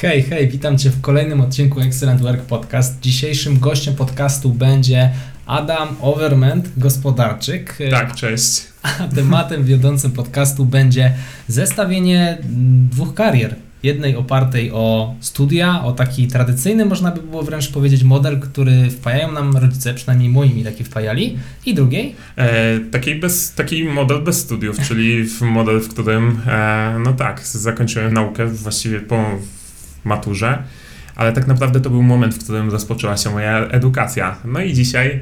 Hej, hej, witam Cię w kolejnym odcinku Excellent Work Podcast. Dzisiejszym gościem podcastu będzie Adam Overment, gospodarczyk. Tak, cześć. A tematem wiodącym podcastu będzie zestawienie dwóch karier. Jednej opartej o studia, o taki tradycyjny, można by było wręcz powiedzieć, model, który wpajają nam rodzice, przynajmniej moi mi taki wpajali, i drugiej. E, taki, bez, taki model bez studiów, czyli model, w którym, e, no tak, zakończyłem naukę właściwie po maturze, ale tak naprawdę to był moment, w którym rozpoczęła się moja edukacja. No i dzisiaj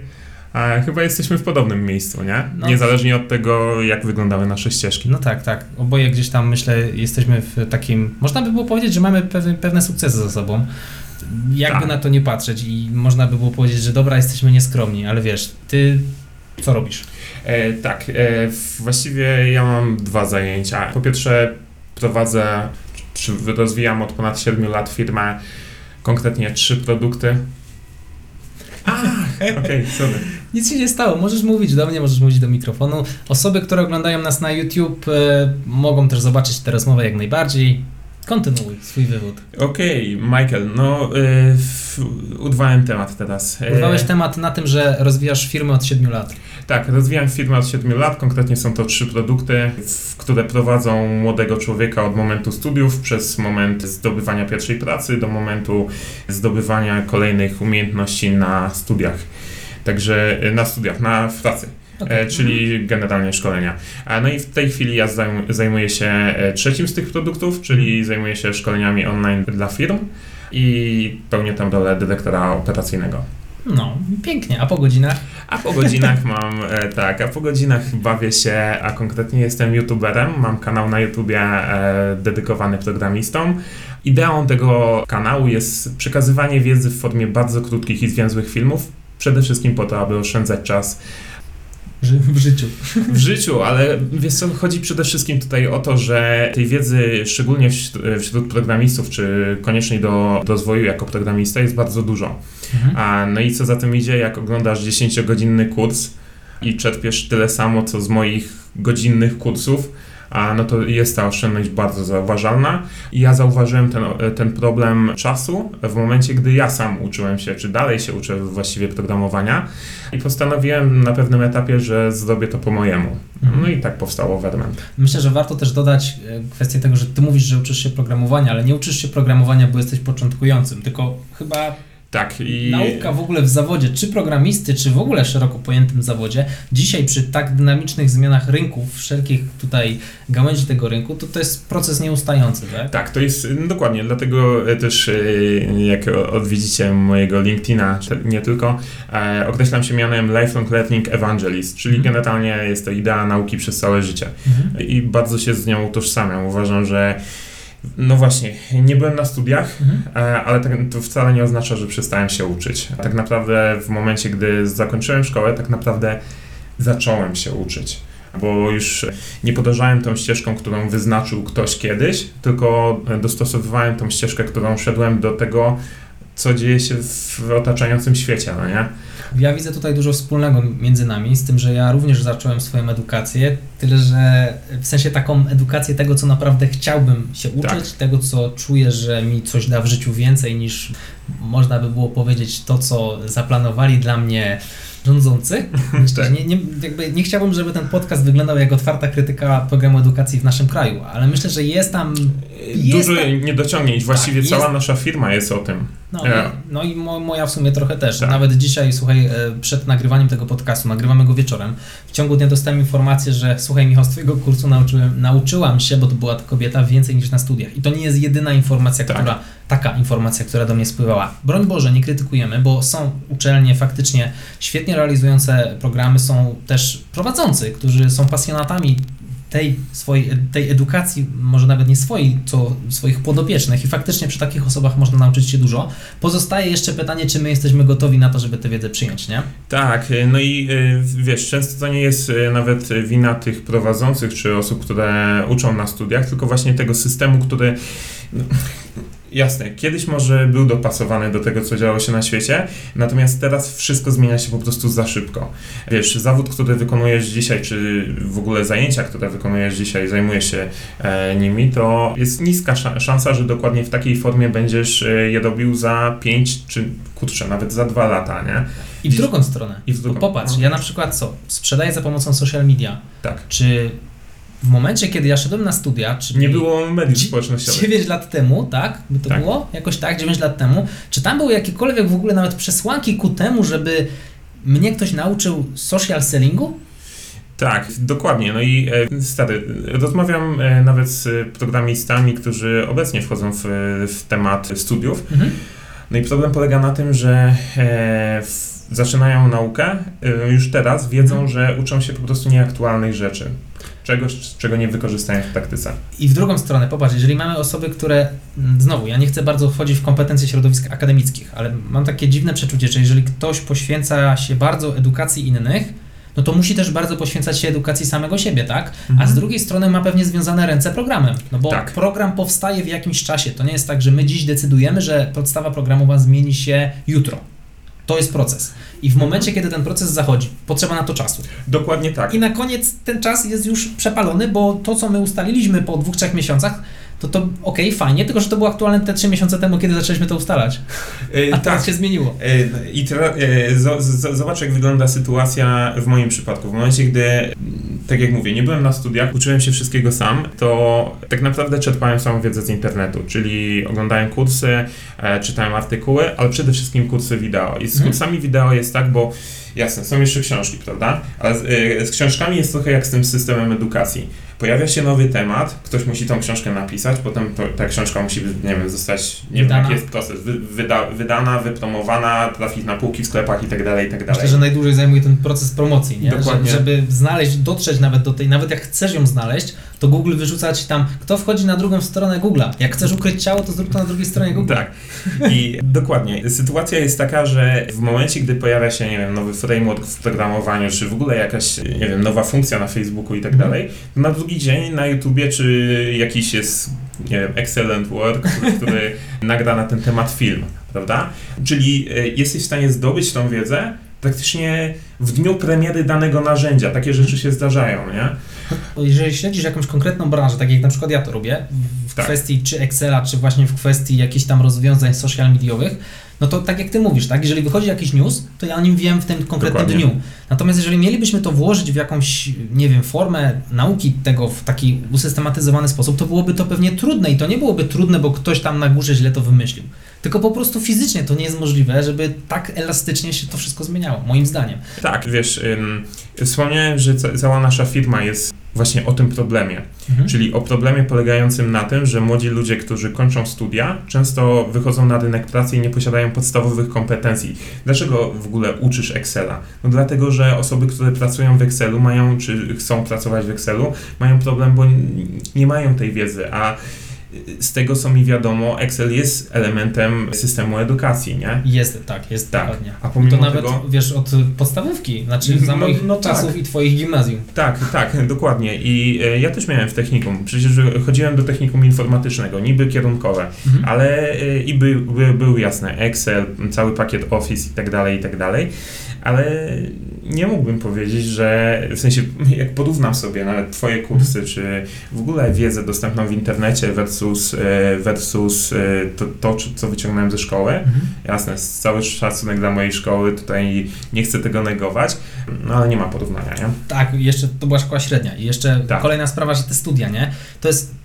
a chyba jesteśmy w podobnym miejscu, nie? No. Niezależnie od tego, jak wyglądały nasze ścieżki. No tak, tak. Oboje gdzieś tam, myślę, jesteśmy w takim. Można by było powiedzieć, że mamy pewne, pewne sukcesy za sobą. Jakby tak. na to nie patrzeć, i można by było powiedzieć, że dobra, jesteśmy nieskromni, ale wiesz, ty co robisz? E, tak, e, właściwie ja mam dwa zajęcia. Po pierwsze, prowadzę, czy rozwijam od ponad 7 lat firmę, konkretnie trzy produkty Okej, okay, sorry. Nic się nie stało. Możesz mówić do mnie, możesz mówić do mikrofonu. Osoby, które oglądają nas na YouTube, e, mogą też zobaczyć tę rozmowę jak najbardziej. Kontynuuj swój wywód. Okej, okay, Michael, no yy, udwałem temat teraz. E, Udwałeś temat na tym, że rozwijasz firmę od 7 lat. Tak, rozwijam firmę od 7 lat. Konkretnie są to trzy produkty, które prowadzą młodego człowieka od momentu studiów przez moment zdobywania pierwszej pracy do momentu zdobywania kolejnych umiejętności na studiach. Także na studiach, na pracy. Okay. E, czyli generalnie szkolenia. No i w tej chwili ja zajmuję się e, trzecim z tych produktów, czyli zajmuję się szkoleniami online dla firm i pełnię tam rolę dyrektora operacyjnego. No, pięknie. A po godzinach? A po godzinach mam, e, tak, a po godzinach bawię się, a konkretnie jestem youtuberem. Mam kanał na YouTubie e, dedykowany programistom. Ideą tego kanału jest przekazywanie wiedzy w formie bardzo krótkich i zwięzłych filmów. Przede wszystkim po to, aby oszczędzać czas w życiu. W życiu, ale wiesz co, chodzi przede wszystkim tutaj o to, że tej wiedzy, szczególnie wśród programistów, czy koniecznie do rozwoju jako programista, jest bardzo dużo. Mhm. A, no i co za tym idzie, jak oglądasz 10-godzinny kurs i czerpiesz tyle samo, co z moich godzinnych kursów, a no to jest ta oszczędność bardzo zauważalna. I ja zauważyłem ten, ten problem czasu w momencie, gdy ja sam uczyłem się, czy dalej się uczę właściwie programowania i postanowiłem na pewnym etapie, że zrobię to po mojemu. Mhm. No i tak powstało Verment. Myślę, że warto też dodać e, kwestię tego, że ty mówisz, że uczysz się programowania, ale nie uczysz się programowania, bo jesteś początkującym, tylko chyba tak, i... Nauka w ogóle w zawodzie, czy programisty, czy w ogóle szeroko pojętym zawodzie, dzisiaj przy tak dynamicznych zmianach rynków, wszelkich tutaj gałęzi tego rynku, to to jest proces nieustający, tak? Tak, to jest no dokładnie, dlatego e, też e, jak odwiedzicie mojego LinkedIna, nie tylko, e, określam się mianem Lifelong Learning Evangelist, czyli mhm. generalnie jest to idea nauki przez całe życie. Mhm. I bardzo się z nią utożsamiam. Uważam, że no właśnie, nie byłem na studiach, mhm. E, ale tak, to wcale nie oznacza, że przestałem się uczyć. Tak naprawdę w momencie, gdy zakończyłem szkołę, tak naprawdę zacząłem się uczyć. Bo już nie podążałem tą ścieżką, którą wyznaczył ktoś kiedyś, tylko dostosowywałem tą ścieżkę, którą szedłem do tego, co dzieje się w otaczającym świecie, no nie? Ja widzę tutaj dużo wspólnego między nami, z tym, że ja również zacząłem swoją edukację, tyle że w sensie taką edukację tego, co naprawdę chciałbym się uczyć, tak. tego, co czuję, że mi coś da w życiu więcej niż można by było powiedzieć to, co zaplanowali dla mnie rządzący. tak. nie, nie, jakby nie chciałbym, żeby ten podcast wyglądał jak otwarta krytyka programu edukacji w naszym kraju, ale myślę, że jest tam... Dużo tam, niedociągnięć, właściwie tak, cała jest, nasza firma jest o tym. No, yeah. no i mo, moja w sumie trochę też. Tak. Nawet dzisiaj, słuchaj, e, przed nagrywaniem tego podcastu, nagrywamy go wieczorem, w ciągu dnia dostałem informację, że słuchaj Michał, z twojego kursu nauczyłem, nauczyłam się, bo to była ta kobieta, więcej niż na studiach. I to nie jest jedyna informacja, tak. która, taka informacja, która do mnie spływała. Broń Boże, nie krytykujemy, bo są uczelnie faktycznie świetnie realizujące programy, są też prowadzący, którzy są pasjonatami tej swojej, tej edukacji, może nawet nie swojej, co swoich podopiecznych i faktycznie przy takich osobach można nauczyć się dużo. Pozostaje jeszcze pytanie, czy my jesteśmy gotowi na to, żeby tę wiedzę przyjąć, nie? Tak, no i y, wiesz, często to nie jest y, nawet wina tych prowadzących czy osób, które uczą na studiach, tylko właśnie tego systemu, który no, jasne, kiedyś może był dopasowany do tego, co działo się na świecie, natomiast teraz wszystko zmienia się po prostu za szybko. Wiesz, zawód, który wykonujesz dzisiaj, czy w ogóle zajęcia, które wykonujesz dzisiaj, zajmujesz się e, nimi, to jest niska szansa, że dokładnie w takiej formie będziesz e, je robił za 5 czy kurczę, nawet za 2 lata, nie? I w drugą stronę. I w drugą. Popatrz, ja na przykład co? Sprzedaję za pomocą social media. Tak. Czy w momencie, kiedy ja szedłem na studia, czyli nie było mediów społecznościowych. 9 lat temu, tak? By to tak. było? Jakoś tak, 9 lat temu. Czy tam były jakiekolwiek w ogóle nawet przesłanki ku temu, żeby mnie ktoś nauczył social sellingu? Tak, dokładnie. No i e, stary, rozmawiam e, nawet z programistami, którzy obecnie wchodzą w, w temat studiów. Mhm. No i problem polega na tym, że e, w, zaczynają naukę, e, już teraz wiedzą, mhm. że uczą się po prostu nieaktualnych rzeczy czegoś, czego nie wykorzystają w praktyce. I w drugą stronę, popatrz, jeżeli mamy osoby, które, mm, znowu, ja nie chcę bardzo wchodzić w kompetencje środowisk akademickich, ale mam takie dziwne przeczucie, że jeżeli ktoś poświęca się bardzo edukacji innych, no to musi też bardzo poświęcać się edukacji samego siebie, tak? Mhm. A z drugiej strony ma pewnie związane ręce programem, no bo tak. program powstaje w jakimś czasie. To nie jest tak, że my dziś decydujemy, że podstawa programowa zmieni się jutro. To jest proces. I w momencie, kiedy ten proces zachodzi, potrzeba na to czasu. Dokładnie tak. I na koniec ten czas jest już przepalony, bo to, co my ustaliliśmy po dwóch, trzech miesiącach, to to okej, okay, fajnie, tylko że to było aktualne te trzy miesiące temu, kiedy zaczęliśmy to ustalać. E, A teraz tak. się zmieniło. E, I teraz e, zobacz, jak wygląda sytuacja w moim przypadku. W momencie, gdy, tak jak mówię, nie byłem na studiach, uczyłem się wszystkiego sam, to tak naprawdę czerpałem samą wiedzę z internetu, czyli oglądałem kursy, czytałem artykuły, ale przede wszystkim kursy wideo. I z mhm. kursami wideo jest tak, bo jasne, są jeszcze książki, prawda? Ale z, z książkami jest trochę jak z tym systemem edukacji pojawia się nowy temat, ktoś musi tą książkę napisać, potem to, ta książka musi, nie wiem, zostać, nie wydana. wiem, jaki jest proces, wy, wyda, wydana, wypromowana, trafić na półki w sklepach i tak dalej, i tak dalej. Myślę, że najdłużej zajmuje ten proces promocji, nie? Dokładnie. Że, żeby znaleźć, dotrzeć nawet do tej, nawet jak chcesz ją znaleźć, to Google wyrzuca ci tam, kto wchodzi na drugą stronę Google'a. Jak chcesz ukryć ciało, to zrób to na drugiej stronie Google. Tak. I dokładnie. Sytuacja jest taka, że w momencie, gdy pojawia się, nie wiem, nowy framework w programowaniu, czy w ogóle jakaś, nie wiem, nowa funkcja na Facebooku i tak mhm. dalej, to na drugi dzień na YouTubie, czy jakiś jest, nie wiem, excellent work, który nagra na ten temat film, prawda? Czyli e, jesteś w stanie zdobyć tą wiedzę praktycznie w dniu premiery danego narzędzia. Takie rzeczy się zdarzają, nie? Jeżeli śledzisz jakąś konkretną branżę, tak jak na przykład ja to robię, w tak. kwestii czy Excela, czy właśnie w kwestii jakichś tam rozwiązań social mediowych, no to tak jak ty mówisz, tak, jeżeli wychodzi jakiś news, to ja o nim wiem w tym konkretnym Dokładnie. dniu. Natomiast jeżeli mielibyśmy to włożyć w jakąś, nie wiem, formę nauki tego w taki usystematyzowany sposób, to byłoby to pewnie trudne i to nie byłoby trudne, bo ktoś tam na górze źle to wymyślił. Tylko po prostu fizycznie to nie jest możliwe, żeby tak elastycznie się to wszystko zmieniało, moim zdaniem. Tak, wiesz, ym, wspomniałem, że cała nasza firma jest właśnie o tym problemie. Mhm. Czyli o problemie polegającym na tym, że młodzi ludzie, którzy kończą studia, często wychodzą na rynek pracy i nie posiadają podstawowych kompetencji. Dlaczego w ogóle uczysz Excela? No dlatego, że osoby, które pracują w Excelu, mają, czy chcą pracować w Excelu, mają problem, bo nie mają tej wiedzy, a z tego co mi wiadomo, Excel jest elementem systemu edukacji, nie? Jest, tak, jest tak. dokładnie. A pomimo to nawet, tego... wiesz, od podstawówki, znaczy za no, moich no, czasów tak. i twoich gimnazjum. Tak, tak, dokładnie. I e, ja też miałem w technikum, przecież chodziłem do technikum informatycznego, niby kierunkowe, mhm. ale e, i był, był, był jasne Excel, cały pakiet Office i tak dalej, i tak dalej ale nie mógłbym powiedzieć, że w sensie, jak porównam sobie nawet Twoje kursy, czy w ogóle wiedzę dostępną w internecie versus, e, versus e, to, to co wyciągnąłem ze szkoły, mhm. jasne, cały szacunek dla mojej szkoły, tutaj nie chcę tego negować, no ale nie ma porównania, nie? Tak, jeszcze to była szkoła średnia i jeszcze tak. kolejna sprawa, że te studia, nie? To jest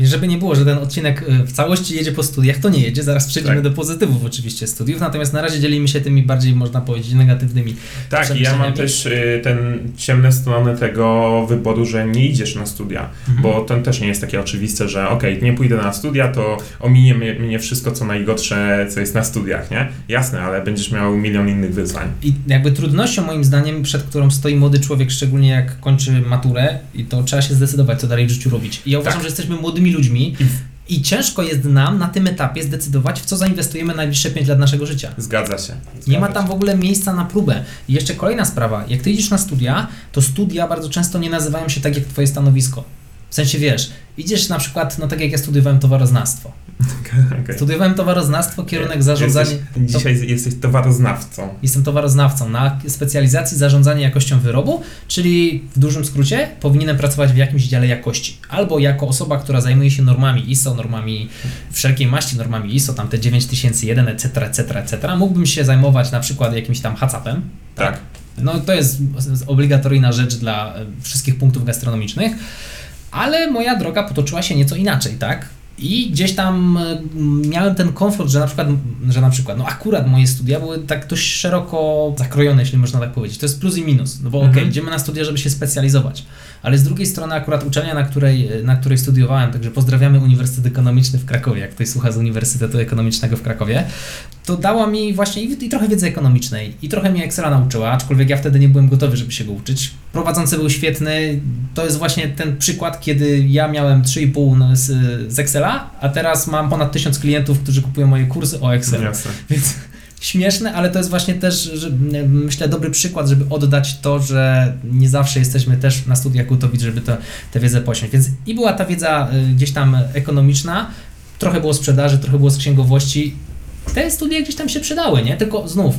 żeby nie było, że ten odcinek y, w całości jedzie po studiach, to nie jedzie. Zaraz przejdziemy tak. do pozytywów oczywiście studiów, natomiast na razie dzielimy się tymi bardziej, można powiedzieć, negatywnymi. Tak, i ja mam też y, ten ciemne strony tego wyboru, że nie idziesz na studia, mhm. bo to też nie jest takie oczywiste, że okej, okay, nie pójdę na studia, to ominie mnie wszystko, co najgorsze, co jest na studiach, nie? Jasne, ale będziesz miał milion innych wyzwań. I jakby trudnością moim zdaniem, przed którą stoi młody człowiek, szczególnie jak kończy maturę, i to trzeba się zdecydować, co dalej w życiu robić. I ja uważam, że jesteśmy młodymi ludźmi i ciężko jest nam na tym etapie zdecydować, w co zainwestujemy najbliższe 5 lat naszego życia. Zgadza się. Zgadza nie ma tam w ogóle miejsca na próbę. I jeszcze kolejna sprawa. Jak ty idziesz na studia, to studia bardzo często nie nazywają się tak jak twoje stanowisko. W sensie wiesz, idziesz na przykład, no tak jak ja studiowałem towaroznawstwo. Okay. Studiowałem towaroznawstwo, kierunek zarządzania. Jesteś, dzisiaj to... jesteś towaroznawcą. Jestem towaroznawcą na specjalizacji zarządzanie jakością wyrobu, czyli w dużym skrócie powinienem pracować w jakimś dziale jakości. Albo jako osoba, która zajmuje się normami ISO, normami wszelkiej maści, normami ISO, tam te 9001, etc., etc., etc. Mógłbym się zajmować na przykład jakimś tam HACCP-em. Tak. tak. No to jest obligatoryjna rzecz dla e, wszystkich punktów gastronomicznych ale moja droga potoczyła się nieco inaczej, tak? I gdzieś tam e, miałem ten komfort, że na przykład, że na przykład, no akurat moje studia były tak dość szeroko zakrojone, jeśli można tak powiedzieć. To jest plus i minus, no bo mhm. okej, okay, idziemy na studia, żeby się specjalizować, ale z drugiej strony akurat uczelnia, na której, na której studiowałem, także pozdrawiamy Uniwersytet Ekonomiczny w Krakowie, jak ktoś słucha z Uniwersytetu Ekonomicznego w Krakowie, to dała mi właśnie i, i trochę wiedzy ekonomicznej, i trochę mnie Excela nauczyła, aczkolwiek ja wtedy nie byłem gotowy, żeby się go uczyć. Prowadzący był świetny, to jest właśnie ten przykład, kiedy ja miałem 3,5 z, z Excela, a teraz mam ponad 1000 klientów, którzy kupują moje kursy o Excelu. Jasne. Więc śmieszne, ale to jest właśnie też, że, myślę, dobry przykład, żeby oddać to, że nie zawsze jesteśmy też na studiach gotowi, żeby to, tę wiedzę posiąść. Więc i była ta wiedza y, gdzieś tam ekonomiczna, trochę było sprzedaży, trochę było z księgowości. Te studia gdzieś tam się przydały, nie? Tylko znów,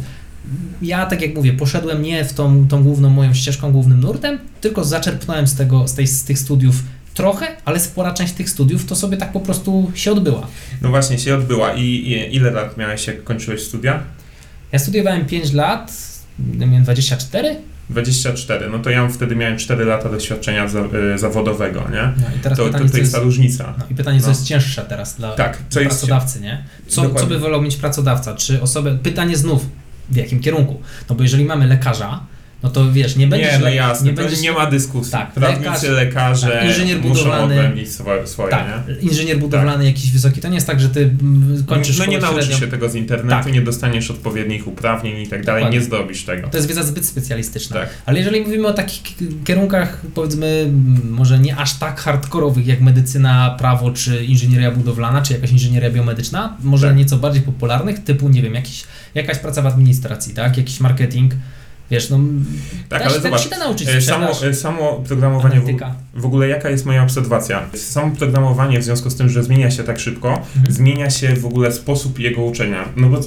ja tak jak mówię, poszedłem nie w tą, tą główną moją ścieżką, głównym nurtem, tylko zaczerpnąłem z, tego, z, tej, z tych studiów trochę, ale spora część tych studiów to sobie tak po prostu się odbyła. No właśnie, się odbyła. I, i ile lat miałeś, jak kończyłeś studia? Ja studiowałem 5 lat, miałem 24. 24, no to ja wtedy miałem 4 lata doświadczenia za, y, zawodowego, nie? No i teraz to, pytanie, to, to jest ta różnica. No i pytanie, co no. jest cięższe teraz dla, tak, dla pracodawcy, nie? Co, co by wolał mieć pracodawca? Czy osobę, pytanie znów, w jakim kierunku? No bo jeżeli mamy lekarza, no to wiesz, nie będzie Nie, no jasne, nie, będziesz... nie ma dyskusji. Tak, Prawnicy, lekarze tak, inżynier budowlany, swoje, swoje tak, nie? inżynier budowlany tak. jakiś wysoki, to nie jest tak, że ty kończysz No nie nauczysz średnią. się tego z internetu, tak. nie dostaniesz odpowiednich uprawnień i tak dalej, Dokładnie. nie zdobisz tego. To jest wiedza zbyt specjalistyczna. Tak. Ale jeżeli mówimy o takich kierunkach, powiedzmy, może nie aż tak hardkorowych jak medycyna, prawo, czy inżynieria budowlana, czy jakaś inżynieria biomedyczna, może tak. nieco bardziej popularnych, typu, nie wiem, jakiś, jakaś praca w administracji, tak, jakiś marketing, Wiesz, no tak, ale zobacz, się da nauczyć e, samo, e, samo programowanie, w, w, ogóle jaka jest moja obserwacja? Samo programowanie w związku z tym, że zmienia się tak szybko, mhm. zmienia się w ogóle sposób jego uczenia. No bo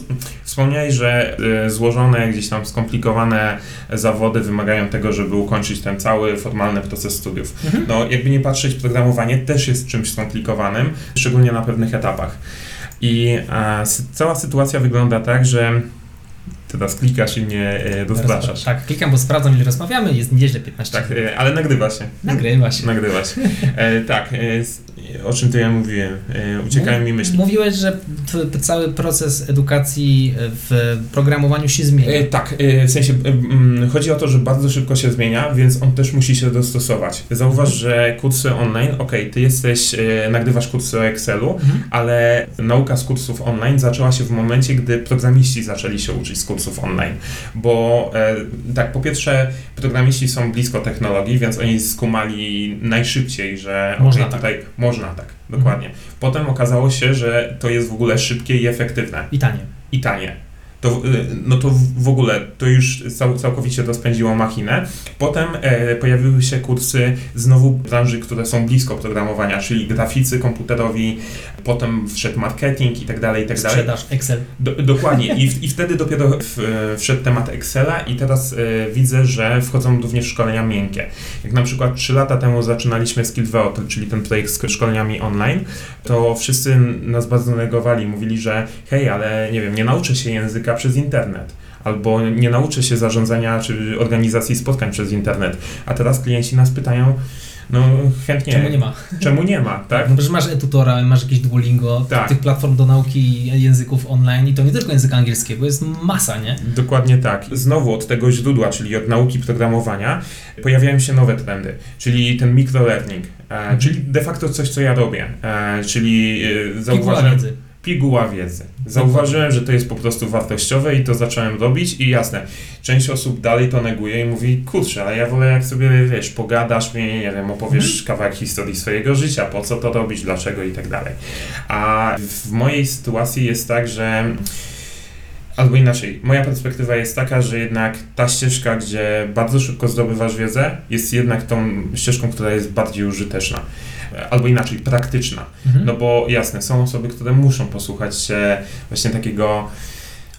wspomniałeś, że y, złożone, gdzieś tam skomplikowane zawody wymagają tego, żeby ukończyć ten cały formalny proces studiów. Mhm. No jakby nie patrzeć, programowanie też jest czymś skomplikowanym, szczególnie na pewnych etapach. I a, cała sytuacja wygląda tak, że Teraz klikasz i mnie e, rozpraszasz. Tak, klikam, bo sprawdzam, ile rozmawiamy, jest nieźle 15 Tak, e, ale nagrywa się. Nagrywa się. Nagrywa się. E, tak, o czym to ja mówiłem? E, uciekają mi myśli. Mówiłeś, że cały proces edukacji w programowaniu się zmienia. E, tak, w sensie chodzi o to, że bardzo szybko się zmienia, więc on też musi się dostosować. Zauważ, że kursy online, ok, ty jesteś, nagrywasz kursy o Excelu, mhm. ale nauka z kursów online zaczęła się w momencie, gdy programiści zaczęli się uczyć z kursów online, bo e, tak, po pierwsze programiści są blisko technologii, więc oni skumali najszybciej, że można okay, tutaj tak. Można tak, dokładnie. Mhm. Potem okazało się, że to jest w ogóle szybkie i efektywne. I tanie. I tanie to, y, no to w ogóle to już cał, całkowicie rozpędziło machinę. Potem e, pojawiły się kursy znowu branży, które są blisko programowania, czyli graficy komputerowi, potem wszedł marketing i tak dalej, i tak dalej. Sprzedaż, Excel. Do, dokładnie. I, I wtedy dopiero w, wszedł temat Excela i teraz e, widzę, że wchodzą również szkolenia miękkie. Jak na przykład 3 lata temu zaczynaliśmy Skillveo, czyli ten projekt z szkoleniami online, to wszyscy nas bardzo negowali, mówili, że hej, ale nie wiem, nie nauczę się języka przez internet albo nie nauczy się zarządzania czy organizacji spotkań przez internet. A teraz klienci nas pytają, no chętnie. Czemu nie ma? Czemu nie ma, tak? No przecież masz e-tutora, masz jakieś Duolingo, Tak. tych platform do nauki języków online i to nie tylko języka angielskiego, jest masa, nie? Dokładnie tak. Znowu od tego źródła, czyli od nauki programowania, pojawiają się nowe trendy, czyli ten microlearning, e, czyli de facto coś, co ja robię, e, czyli e, Piguła zauważyłem... wiedzy. Piguła wiedzy. Zauważyłem, że to jest po prostu wartościowe i to zacząłem robić i jasne, część osób dalej to neguje i mówi, kurczę, ale ja wolę jak sobie, wiesz, pogadasz mi, nie wiem, opowiesz kawałek historii swojego życia, po co to robić, dlaczego i tak dalej. A w mojej sytuacji jest tak, że Albo inaczej, moja perspektywa jest taka, że jednak ta ścieżka, gdzie bardzo szybko zdobywasz wiedzę, jest jednak tą ścieżką, która jest bardziej użyteczna. Albo inaczej, praktyczna. Mhm. No bo jasne, są osoby, które muszą posłuchać się właśnie takiego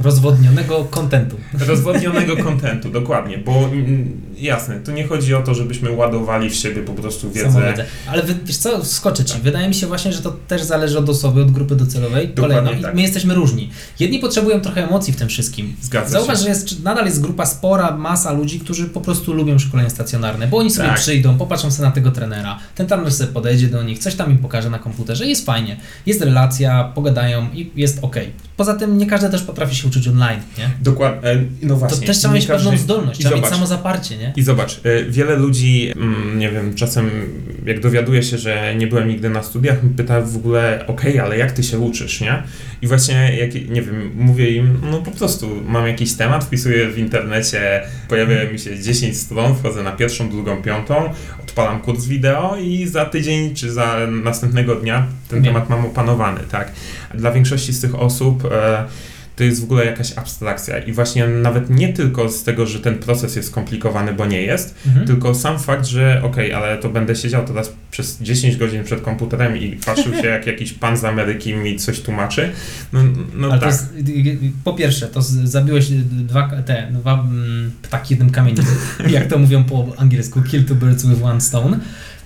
Rozwodnionego kontentu. rozwodnionego kontentu, dokładnie, bo mm, jasne, tu nie chodzi o to, żebyśmy ładowali w siebie po prostu wiedzę. Ale wy, wiesz co, skoczę ci. Tak. Wydaje mi się właśnie, że to też zależy od osoby, od grupy docelowej. Dokładnie Kolejno. I tak. my jesteśmy różni. Jedni potrzebują trochę emocji w tym wszystkim. Zgadza Zauważ, się. że jest, nadal jest grupa spora, masa ludzi, którzy po prostu lubią szkolenia stacjonarne, bo oni sobie Tak. przyjdą, popatrzą sobie na tego trenera, ten trener sobie podejdzie do nich, coś tam im pokaże na komputerze, jest fajnie, jest relacja, pogadają i jest ok. Poza tym nie każdy też potrafi się uczyć online, nie? Dokładnie, e, no To właśnie. też trzeba nie mieć każdy- pewną zdolność, I trzeba mieć zobacz, samozaparcie, nie? I zobacz, y, wiele ludzi, mm, nie wiem, czasem jak dowiaduje się, że nie byłem nigdy na studiach, pyta w ogóle, okej, ale jak ty się uczysz, nie? I właśnie, jak, nie wiem, mówię im, no po prostu mam jakiś temat, wpisuję w internecie, pojawia mi się 10 stron, wchodzę na pierwszą, drugą, piątą, odpalam kurs wideo i za tydzień czy za następnego dnia ten Wiem. temat mam opanowany, tak? Dla większości z tych osób e, to jest w ogóle jakaś abstrakcja i właśnie nawet nie tylko z tego, że ten proces jest skomplikowany, bo nie jest, Mhm. tylko sam fakt, że okej, ale to będę siedział teraz przez 10 godzin przed komputerem i patrzył się, jak jakiś pan z Ameryki mi coś tłumaczy. No, no Ale tak. jest, po pierwsze, to zabiłeś dwa, te, dwa mm, ptaki jednym kamieniem, jak to mówią po angielsku, kill two birds with one stone.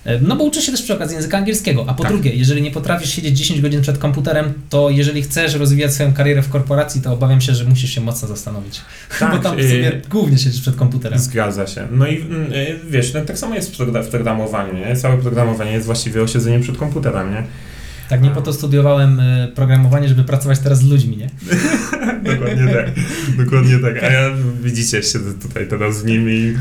E, No bo uczysz się też przy okazji języka angielskiego. A po Tak. drugie, jeżeli nie potrafisz siedzieć 10 godzin przed komputerem, to jeżeli chcesz rozwijać swoją karierę w korporacji, to obawiam się, że musisz się mocno zastanowić. Tak, bo tam y- sobie głównie siedzisz przed komputerem. Zgadza się. No i mm, y, wiesz, no, tak samo jest w progra- w programowaniu, nie? Całe programowanie jest właściwie osiedzeniem przed komputerem, nie? Tak, nie po to studiowałem e, programowanie, żeby pracować teraz z ludźmi, nie? Dokładnie tak. Dokładnie tak. A ja widzicie, siedzę tutaj teraz z nimi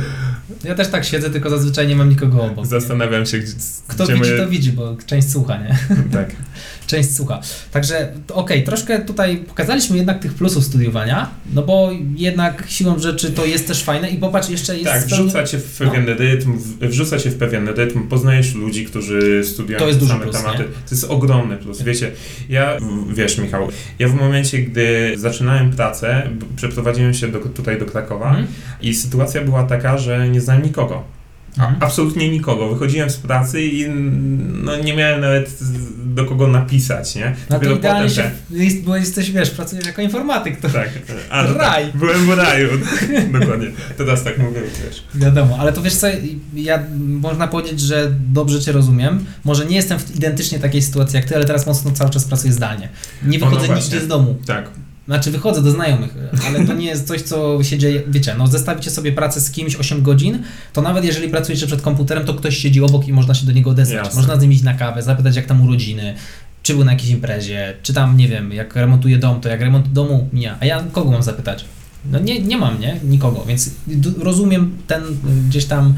Ja też tak siedzę, tylko zazwyczaj nie mam nikogo obok. nie? zastanawiam się, gdzie, Kto gdzie widzi, moje- to widzi, bo część słucha, nie? Tak. część słucha. Także okej, troszkę tutaj pokazaliśmy jednak tych plusów studiowania, no bo jednak siłą rzeczy to jest też fajne i popatrz, jeszcze jest... Tak, wrzuca cię w pewien rytm, w- wrzuca cię w pewien rytm, poznajesz ludzi, którzy studiują To jest duży same plus, tematy. nie? To jest ogromny plus. Wiecie, ja, wiesz Michał, ja w momencie, gdy zaczynałem pracę, przeprowadziłem się do, tutaj do Krakowa Mhm. i sytuacja była taka, że nie znałem nikogo. A, Mhm. absolutnie nikogo. Wychodziłem z pracy i no, nie miałem nawet do kogo napisać, nie? No to Dopiero idealnie potem się, jest, bo jesteś, wiesz, pracujesz jako informatyk, to Tak, no Raj. Tak, byłem w raju. Dokładnie. Teraz tak mówię, wiesz. wiadomo, ale to wiesz co, ja można powiedzieć, że dobrze Cię rozumiem, może nie jestem w identycznie takiej sytuacji jak Ty, ale teraz mocno cały czas pracuję zdalnie. Nie no wychodzę właśnie. nigdzie z domu. Tak. Znaczy wychodzę do znajomych, ale to nie jest coś, co się dzieje, wiecie, no zestawicie sobie pracę z kimś 8 godzin, to nawet jeżeli pracujecie przed komputerem, to ktoś siedzi obok i można się do niego odezwać. Jasne. Można z nim iść na kawę, zapytać jak tam urodziny, czy był na jakiejś imprezie, czy tam, nie wiem, jak remontuje dom, to jak remont domu mija, a ja kogo mam zapytać? No nie, nie mam, nie? Nikogo, więc rozumiem ten gdzieś tam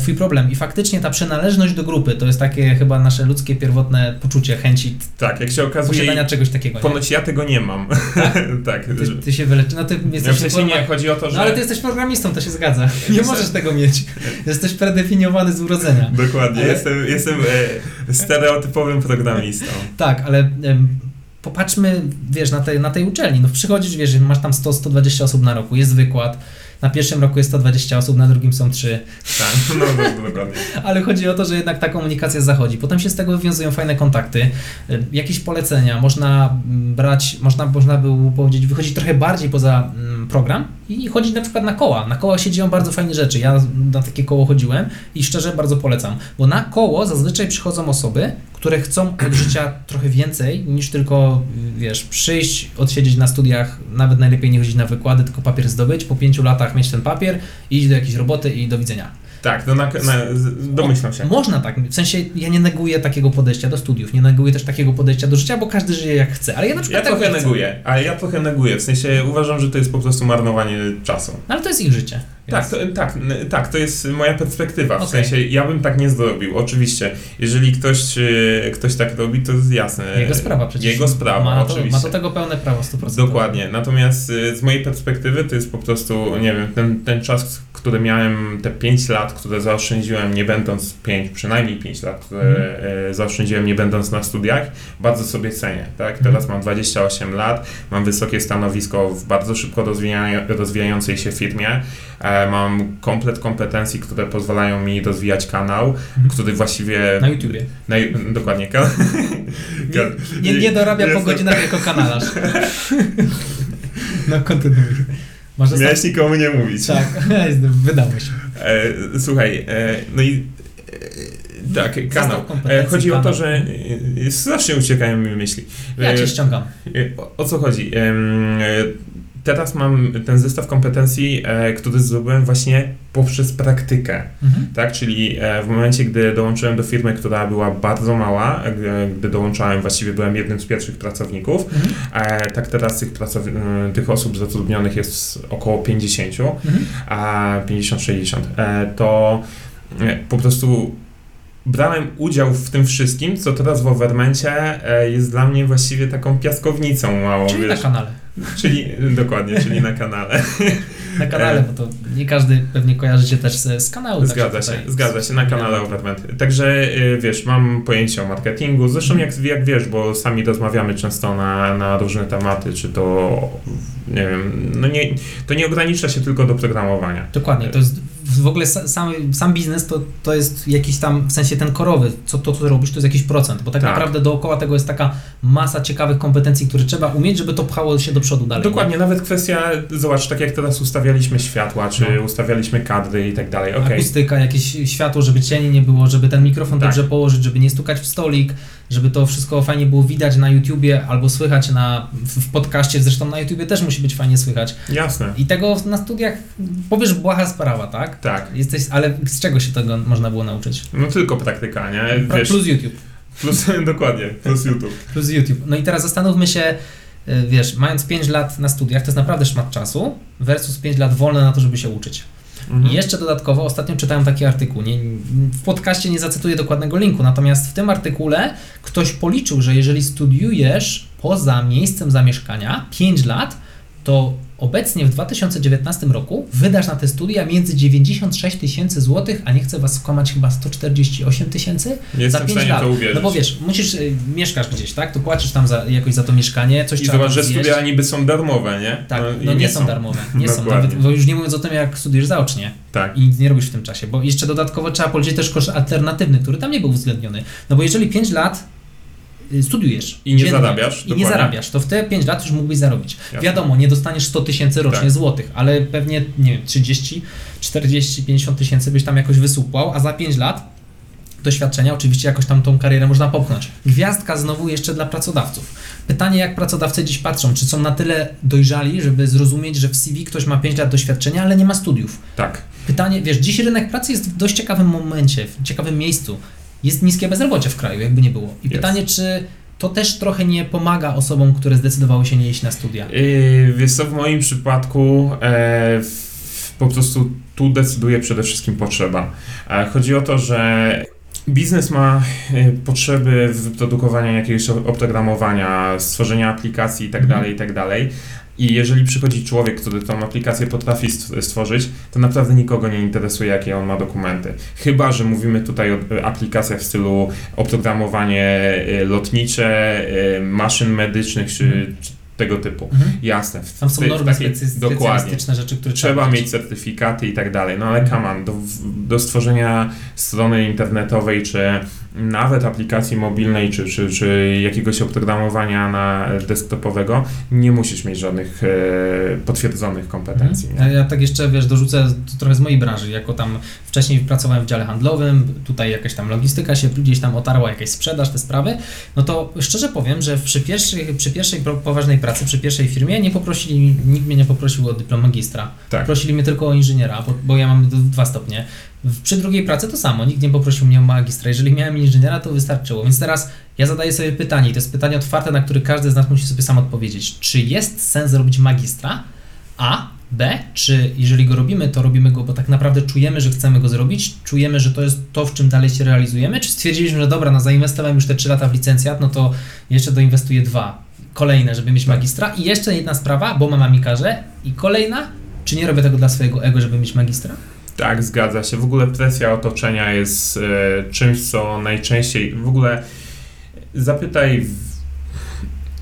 twój problem i faktycznie ta przynależność do grupy to jest takie chyba nasze ludzkie pierwotne poczucie chęci Tak, jak się okazuje, posiadania czegoś takiego. Nie? ponoć ja tego nie mam. tak. Ty, ty się wyleczy, no ty Ja jesteś w sensie nie, chodzi o to, że... No ale ty jesteś programistą, to się zgadza. Nie możesz tego mieć. Jesteś predefiniowany z urodzenia. Dokładnie, Ale- jestem, jestem e, stereotypowym programistą. Tak, ale em, popatrzmy, wiesz, na tej, na tej uczelni. No przychodzisz, wiesz, masz tam 100-120 osób na roku, jest wykład. Na pierwszym roku jest 120 osób, na drugim są 3. Tak, no do- dokładnie. Ale chodzi o to, że jednak ta komunikacja zachodzi. Potem się z tego wywiązują fajne kontakty, y, jakieś polecenia, można brać, można, można by powiedzieć, wychodzić trochę bardziej poza mm, program i chodzić na przykład na koła. Na koła się dzieją bardzo fajne rzeczy. Ja na takie koło chodziłem i szczerze bardzo polecam, bo na koło zazwyczaj przychodzą osoby, które chcą od życia trochę więcej niż tylko, wiesz, przyjść, odsiedzieć na studiach, nawet najlepiej nie chodzić na wykłady, tylko papier zdobyć, po pięciu latach mieć ten papier, iść do jakiejś roboty i do widzenia. Tak, no na, na, domyślam się. Można tak, w sensie ja nie neguję takiego podejścia do studiów, nie neguję też takiego podejścia do życia, bo każdy żyje jak chce, ale ja na przykład Ja tak trochę neguję, ale ja trochę neguję, w sensie uważam, że to jest po prostu marnowanie czasu. No, ale to jest ich życie. Tak, to, tak, tak, to jest moja perspektywa. W Okej. sensie ja bym tak nie zrobił. Oczywiście, jeżeli ktoś, e, ktoś tak robi, to jest jasne. Jego sprawa przecież. Jego sprawa, ma to, oczywiście. Ma do tego pełne prawo 100%. Dokładnie. Natomiast y, z mojej perspektywy to jest po prostu, nie wiem, ten, ten czas, który miałem, te 5 lat, które zaoszczędziłem nie będąc 5, przynajmniej 5 lat, które e, zaoszczędziłem nie będąc na studiach, bardzo sobie cenię, tak? Mhm. Teraz mam 28 lat, mam wysokie stanowisko w bardzo szybko rozwija, rozwijającej się firmie, e, mam komplet kompetencji, które pozwalają mi rozwijać kanał, Mhm. który właściwie... Na YouTubie. Na, dokładnie. Nie, nie, nie dorabia po godzinach jako kanalarz. no kontynuuj. Może Miałeś nikomu nie mówić. Tak, wydało się. E, słuchaj, e, no i e, tak, kanał. E, chodzi o to, kanał. że e, strasznie uciekają mi myśli. Ja cię ściągam. e, o, o co chodzi? Teraz mam ten zestaw kompetencji, e, który zdobyłem właśnie poprzez praktykę. Mhm. Tak, czyli e, w momencie, gdy dołączyłem do firmy, która była bardzo mała, e, gdy dołączałem, właściwie byłem jednym z pierwszych pracowników, Mhm. e, tak teraz tych, pracow- e, tych osób zatrudnionych jest około 50 Mhm. a 50-60, e, to e, po prostu brałem udział w tym wszystkim, co teraz w Overmencie e, jest dla mnie właściwie taką piaskownicą małą, Czyli na wiesz, kanale. czyli dokładnie, czyli na kanale. Na kanale, bo to nie każdy pewnie kojarzy się też z, z kanału. tak Zgadza się, tutaj zgadza się, na kanale Overment. Także e, wiesz, mam pojęcie o marketingu, zresztą jak, jak wiesz, bo sami rozmawiamy często na, na różne tematy, czy to, nie wiem, no nie, to nie ogranicza się tylko do programowania. Dokładnie, to jest w ogóle sa- sam, sam biznes to, to jest jakiś tam, w sensie ten korowy, co to, co robisz, to jest jakiś procent, bo tak, Tak. naprawdę dookoła tego jest taka masa ciekawych kompetencji, które trzeba umieć, żeby to pchało się do przodu dalej. Dokładnie, nawet kwestia, zobacz, tak jak teraz ustawialiśmy światła, czy No. ustawialiśmy kadry i tak dalej, okej. Akustyka, jakieś światło, żeby cieni nie było, żeby ten mikrofon Tak. dobrze położyć, żeby nie stukać w stolik, żeby to wszystko fajnie było widać na YouTubie albo słychać na, w, w podcaście, zresztą na YouTubie też musi być fajnie słychać. Jasne, I tego na studiach, powiesz, błaha sprawa, tak? tak. Jesteś, ale z czego się tego można było nauczyć? No tylko praktyka, nie? Wiesz, Plus YouTube. plus, dokładnie, plus YouTube. Plus YouTube. No i teraz zastanówmy się, y, wiesz, mając 5 lat na studiach, to jest naprawdę szmat czasu, versus 5 lat wolne na to, żeby się uczyć. Mhm. I jeszcze dodatkowo, ostatnio czytałem taki artykuł, nie, w podcaście nie zacytuję dokładnego linku, natomiast w tym artykule ktoś policzył, że jeżeli studiujesz poza miejscem zamieszkania 5 lat, to obecnie w 2019 roku wydasz na te studia między 96 tysięcy złotych, a nie chcę was skłamać, chyba 148 tysięcy Nie pięć stanie lat. to uwierzyć. No bo wiesz, musisz, y, mieszkasz gdzieś, tak? To płacisz tam za, jakoś za to mieszkanie, coś I trzeba zobacz, tam że studia niby są darmowe, nie? Tak, i no, nie, są darmowe, nie są, nawet, bo już nie mówiąc o tym, jak studiujesz zaocznie Tak. i nic nie robisz w tym czasie, bo jeszcze dodatkowo trzeba policzyć też koszt alternatywny, który tam nie był uwzględniony. No bo jeżeli 5 lat studiujesz I nie dziennie zarabiasz, i nie dokładnie. zarabiasz, to w te 5 lat już mógłbyś zarobić. Jasne. Wiadomo, nie dostaniesz 100 tysięcy rocznie Tak. złotych, ale pewnie, nie wiem, 30, 40, 50 tysięcy byś tam jakoś wysupłał, a za 5 lat doświadczenia, oczywiście jakoś tam tą karierę można popchnąć. Gwiazdka znowu jeszcze dla pracodawców. Pytanie, jak pracodawcy dziś patrzą, czy są na tyle dojrzali, żeby zrozumieć, że w CV ktoś ma 5 lat doświadczenia, ale nie ma studiów. Tak. Pytanie, wiesz, dziś rynek pracy jest w dość ciekawym momencie, w ciekawym miejscu. Jest niskie bezrobocie w kraju, jakby nie było. I Jest. pytanie, czy to też trochę nie pomaga osobom, które zdecydowały się nie iść na studia. Yy, wiesz co, w moim przypadku e, po prostu tu decyduje przede wszystkim potrzeba. E, chodzi o to, że biznes ma e, potrzeby wyprodukowania jakiegoś oprogramowania, stworzenia aplikacji itd., Mhm. itd. I jeżeli przychodzi człowiek, który tą aplikację potrafi st- stworzyć, to naprawdę nikogo nie interesuje, jakie on ma dokumenty. Chyba, że mówimy tutaj o e, aplikacjach w stylu oprogramowanie e, lotnicze, maszyn medycznych czy, Mhm. czy tego typu. Mhm. Jasne. W Tam są normy Dokładnie. specjalistyczne rzeczy, które Trzeba wiedzieć. mieć certyfikaty i tak dalej, no ale Mhm. come on, do, do stworzenia strony internetowej czy nawet aplikacji mobilnej czy, czy, czy jakiegoś oprogramowania na desktopowego, nie musisz mieć żadnych e, potwierdzonych kompetencji. Mhm. Ja tak jeszcze, wiesz, dorzucę trochę z mojej branży, jako tam wcześniej pracowałem w dziale handlowym, tutaj jakaś tam logistyka się gdzieś tam otarła, jakaś sprzedaż, te sprawy, no to szczerze powiem, że przy pierwszej, przy pierwszej poważnej pracy, przy pierwszej firmie nie poprosili, nikt mnie nie poprosił o dyplom magistra. Tak. Prosili mnie tylko o inżyniera, bo, bo ja mam dwa stopnie. Przy drugiej pracy to samo, nikt nie poprosił mnie o magistra. Jeżeli miałem inżyniera, to wystarczyło. Więc teraz ja zadaję sobie pytanie, i to jest pytanie otwarte, na które każdy z nas musi sobie sam odpowiedzieć. Czy jest sens robić magistra? A. B. Czy jeżeli go robimy, to robimy go, bo tak naprawdę czujemy, że chcemy go zrobić, czujemy, że to jest to, w czym dalej się realizujemy? Czy stwierdziliśmy, że dobra, no zainwestowałem już te 3 lata w licencjat, no to jeszcze doinwestuję dwa kolejne, żeby mieć magistra. I jeszcze jedna sprawa, bo mama mi każe. I kolejna, czy nie robię tego dla swojego ego, żeby mieć magistra? Tak, zgadza się. W ogóle presja otoczenia jest e, czymś, co najczęściej w ogóle zapytaj